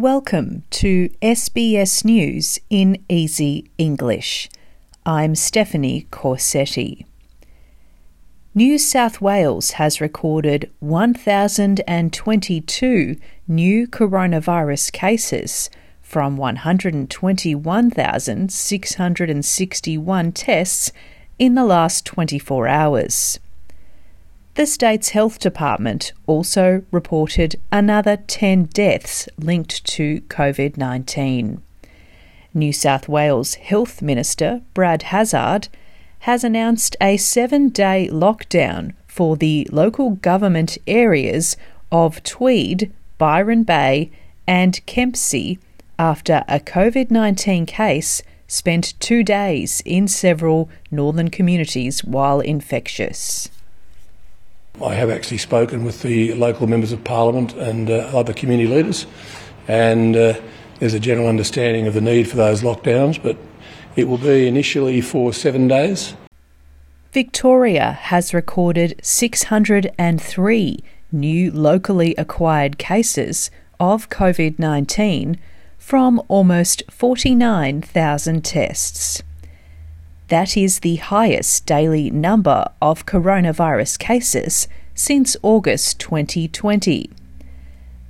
Welcome to SBS News in Easy English. I'm Stephanie Corsetti. New South Wales has recorded 1,022 new coronavirus cases from 121,661 tests in the last 24 hours. The state's health department also reported another 10 deaths linked to COVID 19. New South Wales Health Minister Brad Hazzard has announced a seven day lockdown for the local government areas of Tweed, Byron Bay, and Kempsey after a COVID 19 case spent two days in several northern communities while infectious. I have actually spoken with the local members of parliament and uh, other community leaders, and uh, there's a general understanding of the need for those lockdowns, but it will be initially for seven days. Victoria has recorded 603 new locally acquired cases of COVID 19 from almost 49,000 tests. That is the highest daily number of coronavirus cases since August 2020.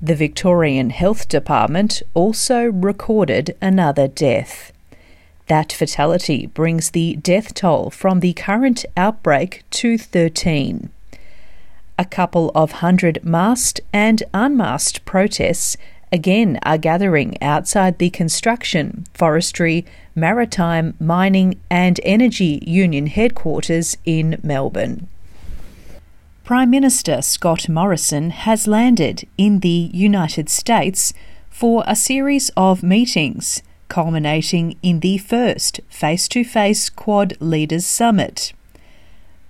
The Victorian Health Department also recorded another death. That fatality brings the death toll from the current outbreak to 13. A couple of hundred masked and unmasked protests again are gathering outside the construction, forestry, maritime, mining, and energy union headquarters in Melbourne. Prime Minister Scott Morrison has landed in the United States for a series of meetings, culminating in the first face to face Quad Leaders Summit.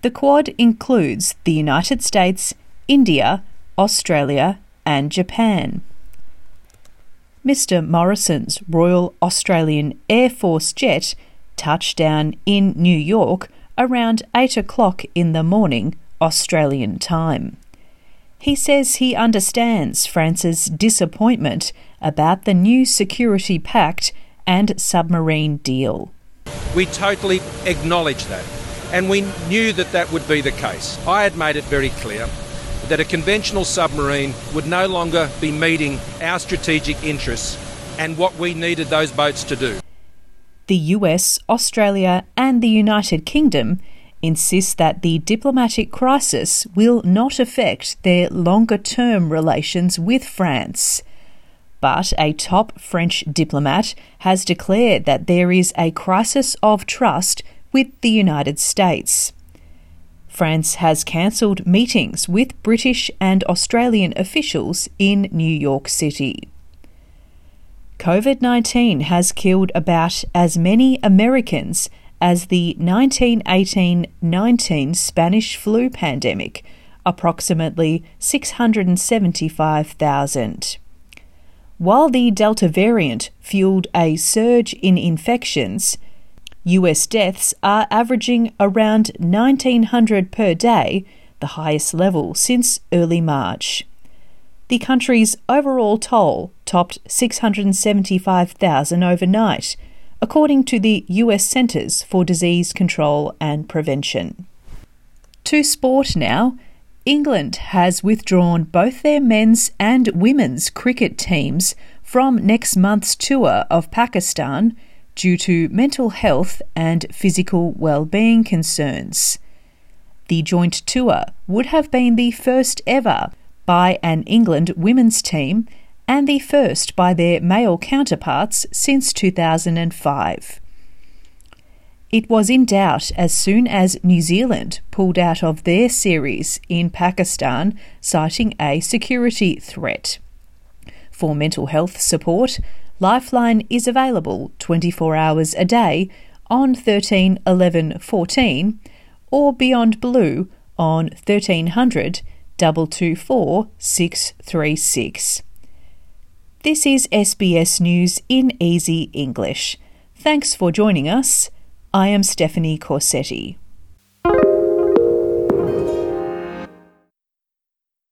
The Quad includes the United States, India, Australia, and Japan. Mr. Morrison's Royal Australian Air Force jet touched down in New York around 8 o'clock in the morning, Australian time. He says he understands France's disappointment about the new security pact and submarine deal. We totally acknowledge that, and we knew that that would be the case. I had made it very clear that a conventional submarine would no longer be meeting our strategic interests and what we needed those boats to do. The US, Australia, and the United Kingdom insist that the diplomatic crisis will not affect their longer term relations with France. But a top French diplomat has declared that there is a crisis of trust with the United States. France has cancelled meetings with British and Australian officials in New York City. COVID 19 has killed about as many Americans as the 1918 19 Spanish flu pandemic, approximately 675,000. While the Delta variant fueled a surge in infections, US deaths are averaging around 1,900 per day, the highest level since early March. The country's overall toll topped 675,000 overnight, according to the US Centres for Disease Control and Prevention. To sport now. England has withdrawn both their men's and women's cricket teams from next month's tour of Pakistan due to mental health and physical well-being concerns. The joint tour would have been the first ever by an England women's team and the first by their male counterparts since 2005. It was in doubt as soon as New Zealand pulled out of their series in Pakistan, citing a security threat. For mental health support, Lifeline is available 24 hours a day on 13 11 14 or Beyond Blue on 1300 224 636. This is SBS News in Easy English. Thanks for joining us. I am Stephanie Corsetti.